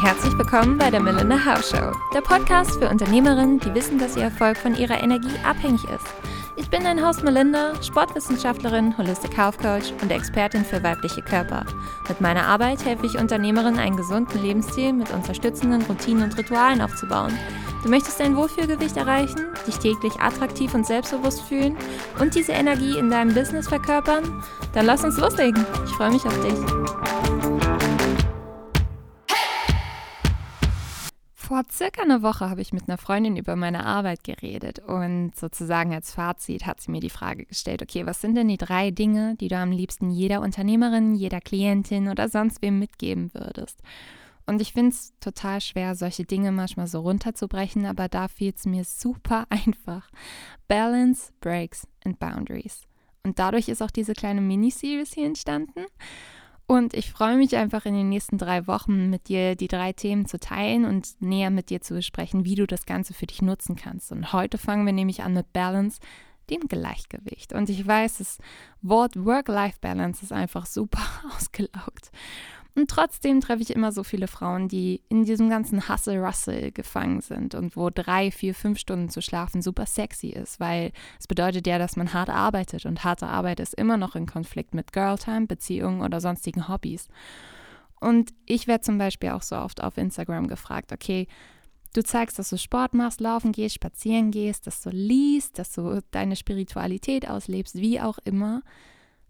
herzlich willkommen bei der Melinda House Show, der Podcast für Unternehmerinnen, die wissen, dass ihr Erfolg von ihrer Energie abhängig ist. Ich bin dein Host Melinda, Sportwissenschaftlerin, Holistic Health Coach und Expertin für weibliche Körper. Mit meiner Arbeit helfe ich Unternehmerinnen, einen gesunden Lebensstil mit unterstützenden Routinen und Ritualen aufzubauen. Du möchtest dein Wohlfühlgewicht erreichen, dich täglich attraktiv und selbstbewusst fühlen und diese Energie in deinem Business verkörpern? Dann lass uns loslegen. Ich freue mich auf dich. Vor circa einer Woche habe ich mit einer Freundin über meine Arbeit geredet und sozusagen als Fazit hat sie mir die Frage gestellt, okay, was sind denn die drei Dinge, die du am liebsten jeder Unternehmerin, jeder Klientin oder sonst wem mitgeben würdest? Und ich finde es total schwer, solche Dinge manchmal so runterzubrechen, aber da fiel es mir super einfach. Balance, Breaks and Boundaries. Und dadurch ist auch diese kleine Miniseries hier entstanden. Und ich freue mich einfach in den nächsten drei Wochen mit dir die drei Themen zu teilen und näher mit dir zu besprechen, wie du das Ganze für dich nutzen kannst. Und heute fangen wir nämlich an mit Balance, dem Gleichgewicht. Und ich weiß, das Wort Work-Life-Balance ist einfach super ausgelaugt. Und trotzdem treffe ich immer so viele Frauen, die in diesem ganzen Hustle-Russell gefangen sind und wo drei, vier, fünf Stunden zu schlafen super sexy ist, weil es bedeutet ja, dass man hart arbeitet und harte Arbeit ist immer noch in Konflikt mit Girltime, Beziehungen oder sonstigen Hobbys. Und ich werde zum Beispiel auch so oft auf Instagram gefragt, okay, du zeigst, dass du Sport machst, laufen gehst, spazieren gehst, dass du liest, dass du deine Spiritualität auslebst, wie auch immer.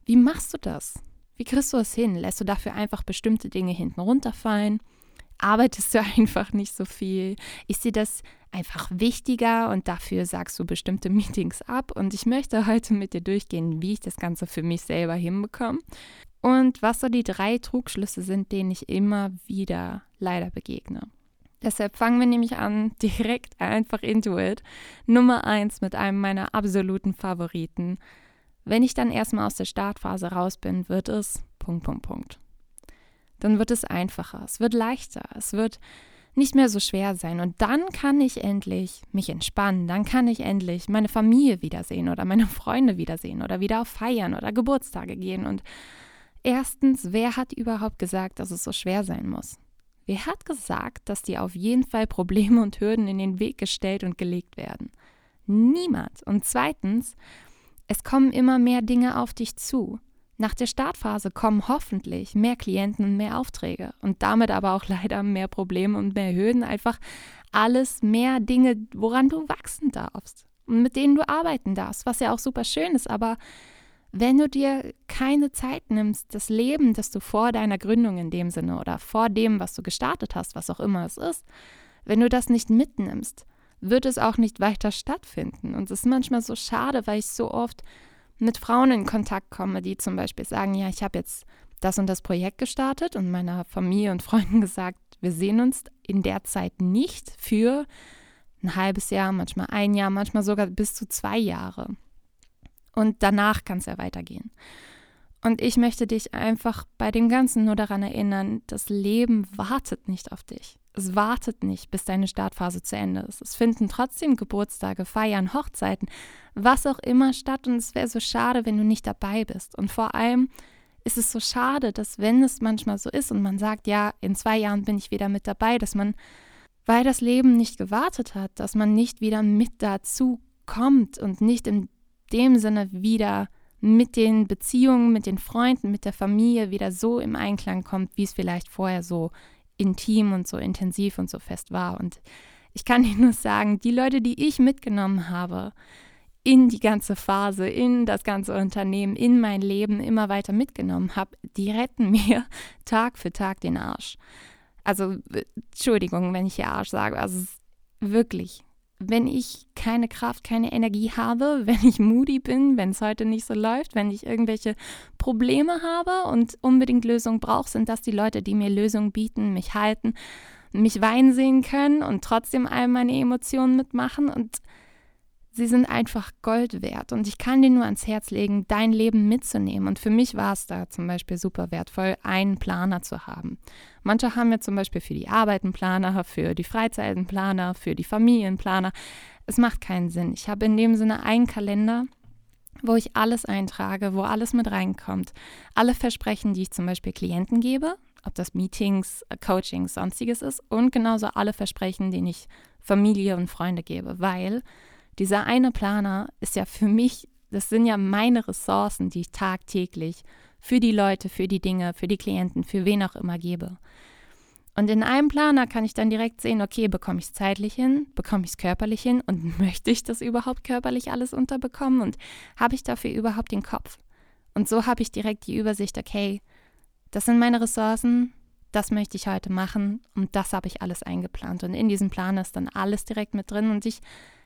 Wie machst du das? Wie kriegst du es hin? Lässt du dafür einfach bestimmte Dinge hinten runterfallen? Arbeitest du einfach nicht so viel? Ist dir das einfach wichtiger und dafür sagst du bestimmte Meetings ab? Und ich möchte heute mit dir durchgehen, wie ich das Ganze für mich selber hinbekomme und was so die drei Trugschlüsse sind, denen ich immer wieder leider begegne. Deshalb fangen wir nämlich an, direkt einfach into it. Nummer eins mit einem meiner absoluten Favoriten. Wenn ich dann erstmal aus der Startphase raus bin, wird es Punkt, Punkt, Punkt. Dann wird es einfacher, es wird leichter, es wird nicht mehr so schwer sein. Und dann kann ich endlich mich entspannen, dann kann ich endlich meine Familie wiedersehen oder meine Freunde wiedersehen oder wieder auf Feiern oder Geburtstage gehen. Und erstens, wer hat überhaupt gesagt, dass es so schwer sein muss? Wer hat gesagt, dass dir auf jeden Fall Probleme und Hürden in den Weg gestellt und gelegt werden? Niemand. Und zweitens, es kommen immer mehr Dinge auf dich zu. Nach der Startphase kommen hoffentlich mehr Klienten und mehr Aufträge und damit aber auch leider mehr Probleme und mehr Hürden. Einfach alles mehr Dinge, woran du wachsen darfst und mit denen du arbeiten darfst, was ja auch super schön ist. Aber wenn du dir keine Zeit nimmst, das Leben, das du vor deiner Gründung in dem Sinne oder vor dem, was du gestartet hast, was auch immer es ist, wenn du das nicht mitnimmst, wird es auch nicht weiter stattfinden. Und es ist manchmal so schade, weil ich so oft mit Frauen in Kontakt komme, die zum Beispiel sagen, ja, ich habe jetzt das und das Projekt gestartet und meiner Familie und Freunden gesagt, wir sehen uns in der Zeit nicht für ein halbes Jahr, manchmal ein Jahr, manchmal sogar bis zu zwei Jahre. Und danach kann es ja weitergehen. Und ich möchte dich einfach bei dem Ganzen nur daran erinnern, das Leben wartet nicht auf dich. Es wartet nicht, bis deine Startphase zu Ende ist. Es finden trotzdem Geburtstage, Feiern, Hochzeiten, was auch immer statt. Und es wäre so schade, wenn du nicht dabei bist. Und vor allem ist es so schade, dass wenn es manchmal so ist und man sagt, ja, in zwei Jahren bin ich wieder mit dabei, dass man, weil das Leben nicht gewartet hat, dass man nicht wieder mit dazu kommt und nicht in dem Sinne wieder mit den Beziehungen, mit den Freunden, mit der Familie wieder so im Einklang kommt, wie es vielleicht vorher so intim und so intensiv und so fest war. Und ich kann dir nur sagen, die Leute, die ich mitgenommen habe, in die ganze Phase, in das ganze Unternehmen, in mein Leben immer weiter mitgenommen habe, die retten mir Tag für Tag den Arsch. Also, Entschuldigung, wenn ich hier Arsch sage, also wirklich, wenn ich keine Kraft, keine Energie habe, wenn ich moody bin, wenn es heute nicht so läuft, wenn ich irgendwelche Probleme habe und unbedingt Lösungen brauche, sind das die Leute, die mir Lösungen bieten, mich halten, mich weinen sehen können und trotzdem all meine Emotionen mitmachen und sie sind einfach Gold wert. Und ich kann dir nur ans Herz legen, dein Leben mitzunehmen. Und für mich war es da zum Beispiel super wertvoll, einen Planer zu haben. Manche haben ja zum Beispiel für die Arbeit Planer, für die Freizeit Planer, für die Familienplaner. Es macht keinen Sinn. Ich habe in dem Sinne einen Kalender, wo ich alles eintrage, wo alles mit reinkommt. Alle Versprechen, die ich zum Beispiel Klienten gebe, ob das Meetings, Coachings, sonstiges ist und genauso alle Versprechen, den ich Familie und Freunde gebe, weil dieser eine Planer ist ja für mich, das sind ja meine Ressourcen, die ich tagtäglich für die Leute, für die Dinge, für die Klienten, für wen auch immer gebe. Und in einem Planer kann ich dann direkt sehen, okay, bekomme ich es zeitlich hin, bekomme ich es körperlich hin und möchte ich das überhaupt körperlich alles unterbekommen und habe ich dafür überhaupt den Kopf? Und so habe ich direkt die Übersicht, okay, das sind meine Ressourcen, das möchte ich heute machen und das habe ich alles eingeplant. Und in diesem Plan ist dann alles direkt mit drin und ich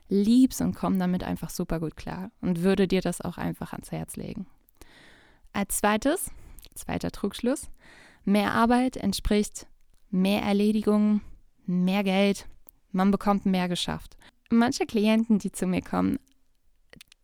lieb's und komme damit einfach super gut klar und würde dir das auch einfach ans Herz legen. Als zweites, zweiter Trugschluss, mehr Arbeit entspricht mehr Erledigungen, mehr Geld, man bekommt mehr geschafft. Manche Klienten, die zu mir kommen,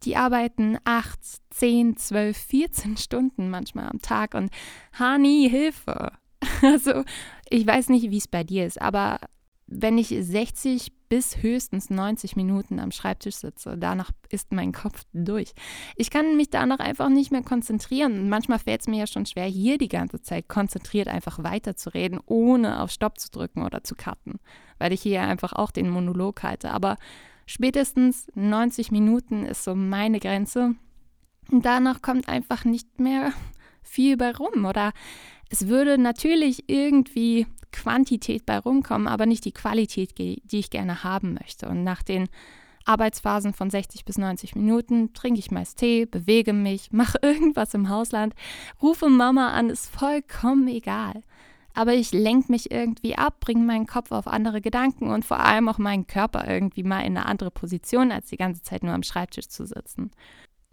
die arbeiten 8, 10, 12, 14 Stunden manchmal am Tag und Hani, Hilfe. Also ich weiß nicht, wie es bei dir ist, aber wenn ich 60 bis höchstens 90 Minuten am Schreibtisch sitze, danach ist mein Kopf durch. Ich kann mich danach einfach nicht mehr konzentrieren. Und manchmal fällt es mir ja schon schwer, hier die ganze Zeit konzentriert einfach weiterzureden, ohne auf Stopp zu drücken oder zu cutten, weil ich hier einfach auch den Monolog halte. Aber spätestens 90 Minuten ist so meine Grenze. Und danach kommt einfach nicht mehr viel bei rum. Oder es würde natürlich irgendwie Quantität bei rumkommen, aber nicht die Qualität, die ich gerne haben möchte. Und nach den Arbeitsphasen von 60 bis 90 Minuten trinke ich meist Tee, bewege mich, mache irgendwas im Hausland, rufe Mama an, ist vollkommen egal. Aber ich lenke mich irgendwie ab, bringe meinen Kopf auf andere Gedanken und vor allem auch meinen Körper irgendwie mal in eine andere Position, als die ganze Zeit nur am Schreibtisch zu sitzen.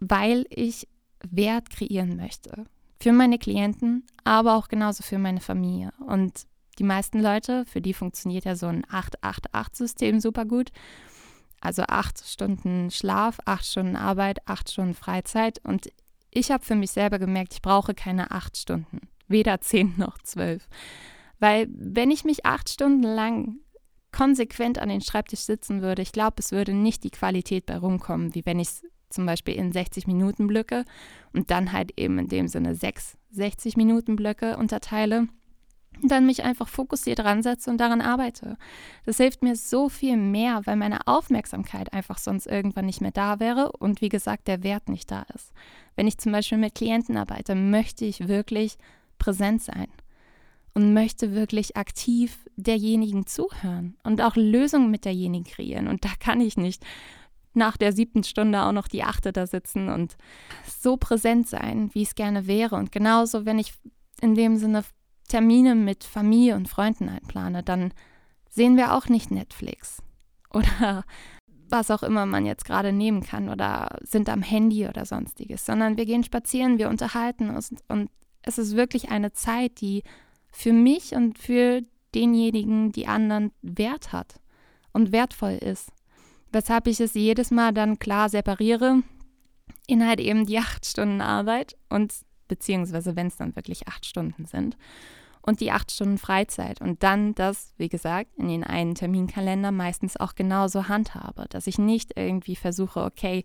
Weil ich Wert kreieren möchte. Für meine Klienten, aber auch genauso für meine Familie. Und die meisten Leute, für die funktioniert ja so ein 8-8-8-System super gut. Also acht Stunden Schlaf, acht Stunden Arbeit, acht Stunden Freizeit. Und ich habe für mich selber gemerkt, ich brauche keine acht Stunden, weder zehn noch zwölf. Weil wenn ich mich acht Stunden lang konsequent an den Schreibtisch sitzen würde, ich glaube, es würde nicht die Qualität bei rumkommen, wie wenn ich es zum Beispiel in 60 Minuten Blöcke und dann halt eben in dem Sinne sechs 60 Minuten Blöcke unterteile dann mich einfach fokussiert ransetze und daran arbeite. Das hilft mir so viel mehr, weil meine Aufmerksamkeit einfach sonst irgendwann nicht mehr da wäre und wie gesagt, der Wert nicht da ist. Wenn ich zum Beispiel mit Klienten arbeite, möchte ich wirklich präsent sein und möchte wirklich aktiv derjenigen zuhören und auch Lösungen mit derjenigen kreieren. Und da kann ich nicht nach der siebten Stunde auch noch die achte da sitzen und so präsent sein, wie es gerne wäre. Und genauso, wenn ich in dem Sinne Termine mit Familie und Freunden einplane, dann sehen wir auch nicht Netflix oder was auch immer man jetzt gerade nehmen kann oder sind am Handy oder sonstiges, sondern wir gehen spazieren, wir unterhalten uns und es ist wirklich eine Zeit, die für mich und für denjenigen, die anderen Wert hat und wertvoll ist. Weshalb ich es jedes Mal dann klar separiere in halt eben die acht Stunden Arbeit und beziehungsweise wenn es dann wirklich acht Stunden sind und die acht Stunden Freizeit und dann das, wie gesagt, in den einen Terminkalender meistens auch genauso handhabe, dass ich nicht irgendwie versuche, okay,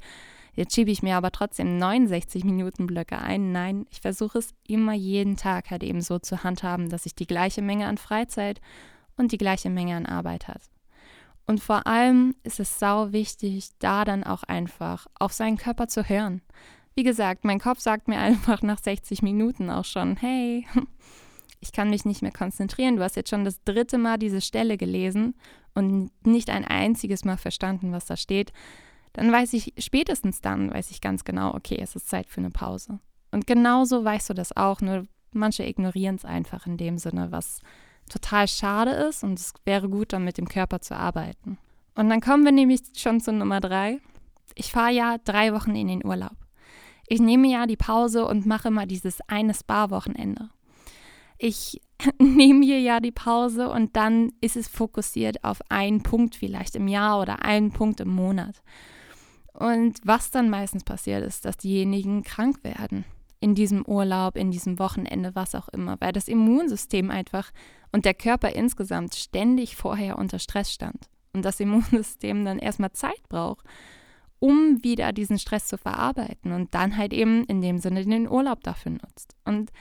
jetzt schiebe ich mir aber trotzdem 69 Minuten Blöcke ein. Nein, ich versuche es immer jeden Tag halt eben so zu handhaben, dass ich die gleiche Menge an Freizeit und die gleiche Menge an Arbeit habe. Und vor allem ist es sau wichtig, da dann auch einfach auf seinen Körper zu hören. Wie gesagt, mein Kopf sagt mir einfach nach 60 Minuten auch schon, hey, ich kann mich nicht mehr konzentrieren. Du hast jetzt schon das dritte Mal diese Stelle gelesen und nicht ein einziges Mal verstanden, was da steht. Dann weiß ich, spätestens dann weiß ich ganz genau, okay, es ist Zeit für eine Pause. Und genauso weißt du das auch, nur manche ignorieren es einfach in dem Sinne, was total schade ist und es wäre gut, dann mit dem Körper zu arbeiten. Und dann kommen wir nämlich schon zu Nummer drei. Ich fahre ja drei Wochen in den Urlaub. Ich nehme ja die Pause und mache mal dieses eine Spa-Wochenende. Ich nehme hier ja die Pause und dann ist es fokussiert auf einen Punkt vielleicht im Jahr oder einen Punkt im Monat. Und was dann meistens passiert ist, dass diejenigen krank werden in diesem Urlaub, in diesem Wochenende, was auch immer, weil das Immunsystem einfach und der Körper insgesamt ständig vorher unter Stress stand und das Immunsystem dann erstmal Zeit braucht, um wieder diesen Stress zu verarbeiten und dann halt eben in dem Sinne den Urlaub dafür nutzt. Und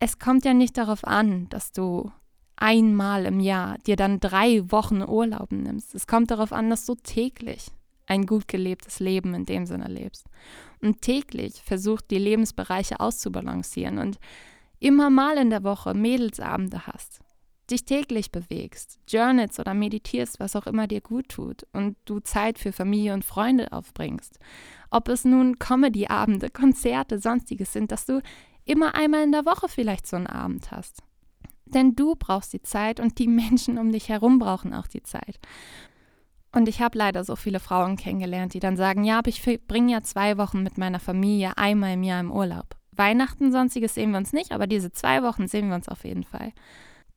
es kommt ja nicht darauf an, dass du einmal im Jahr dir dann drei Wochen Urlaub nimmst. Es kommt darauf an, dass du täglich ein gut gelebtes Leben in dem Sinne lebst. Und täglich versucht, die Lebensbereiche auszubalancieren und immer mal in der Woche Mädelsabende hast, dich täglich bewegst, journalst oder meditierst, was auch immer dir gut tut und du Zeit für Familie und Freunde aufbringst. Ob es nun Comedy-Abende, Konzerte, sonstiges sind, dass du immer einmal in der Woche vielleicht so einen Abend hast. Denn du brauchst die Zeit und die Menschen um dich herum brauchen auch die Zeit. Und ich habe leider so viele Frauen kennengelernt, die dann sagen, ja, aber ich bringe ja zwei Wochen mit meiner Familie einmal im Jahr im Urlaub. Weihnachten, sonstiges sehen wir uns nicht, aber diese zwei Wochen sehen wir uns auf jeden Fall.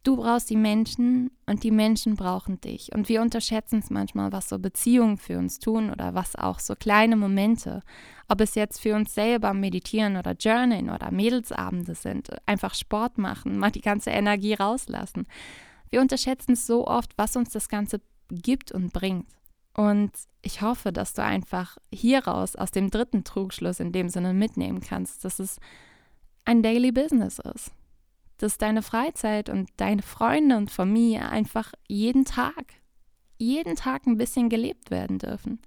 Du brauchst die Menschen und die Menschen brauchen dich. Und wir unterschätzen es manchmal, was so Beziehungen für uns tun oder was auch so kleine Momente, ob es jetzt für uns selber meditieren oder journalen oder Mädelsabende sind, einfach Sport machen, mal die ganze Energie rauslassen. Wir unterschätzen es so oft, was uns das Ganze gibt und bringt. Und ich hoffe, dass du einfach hieraus aus dem dritten Trugschluss in dem Sinne mitnehmen kannst, dass es ein Daily Business ist. Dass deine Freizeit und deine Freunde und Familie einfach jeden Tag, jeden Tag ein bisschen gelebt werden dürfen.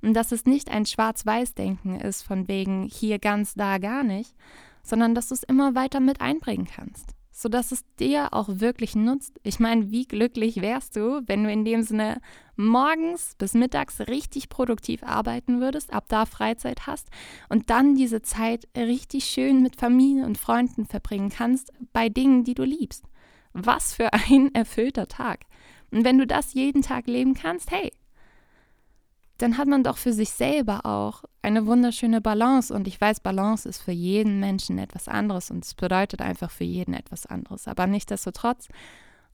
Und dass es nicht ein Schwarz-Weiß-Denken ist, von wegen hier ganz, da gar nicht, sondern dass du es immer weiter mit einbringen kannst sodass es dir auch wirklich nutzt. Ich meine, wie glücklich wärst du, wenn du in dem Sinne morgens bis mittags richtig produktiv arbeiten würdest, ab da Freizeit hast und dann diese Zeit richtig schön mit Familie und Freunden verbringen kannst bei Dingen, die du liebst. Was für ein erfüllter Tag. Und wenn du das jeden Tag leben kannst, hey, dann hat man doch für sich selber auch eine wunderschöne Balance. Und ich weiß, Balance ist für jeden Menschen etwas anderes und es bedeutet einfach für jeden etwas anderes. Aber nichtsdestotrotz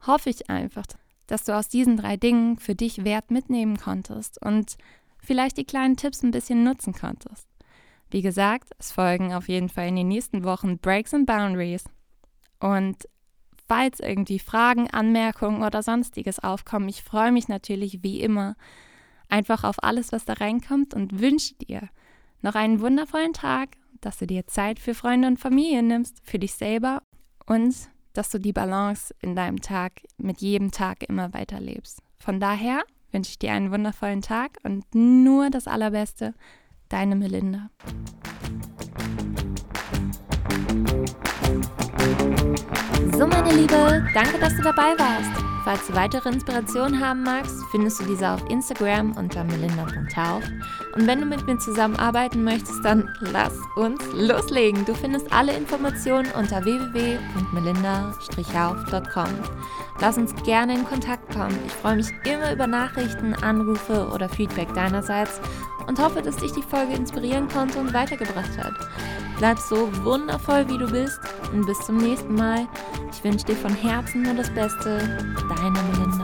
hoffe ich einfach, dass du aus diesen drei Dingen für dich Wert mitnehmen konntest und vielleicht die kleinen Tipps ein bisschen nutzen konntest. Wie gesagt, es folgen auf jeden Fall in den nächsten Wochen Breaks and Boundaries. Und falls irgendwie Fragen, Anmerkungen oder sonstiges aufkommen, ich freue mich natürlich wie immer einfach auf alles, was da reinkommt und wünsche dir noch einen wundervollen Tag, dass du dir Zeit für Freunde und Familie nimmst, für dich selber und dass du die Balance in deinem Tag mit jedem Tag immer weiter lebst. Von daher wünsche ich dir einen wundervollen Tag und nur das Allerbeste. Deine Melinda. So, meine Liebe, danke, dass du dabei warst. Falls du weitere Inspirationen haben magst, findest du diese auf Instagram unter melinda.tauf. Und wenn du mit mir zusammenarbeiten möchtest, dann lass uns loslegen. Du findest alle Informationen unter www.melinda-hauf.com. Lass uns gerne in Kontakt kommen. Ich freue mich immer über Nachrichten, Anrufe oder Feedback deinerseits und hoffe, dass dich die Folge inspirieren konnte und weitergebracht hat. Bleib so wundervoll, wie du bist und bis zum nächsten Mal. Ich wünsche dir von Herzen nur das Beste. Deine Melinda.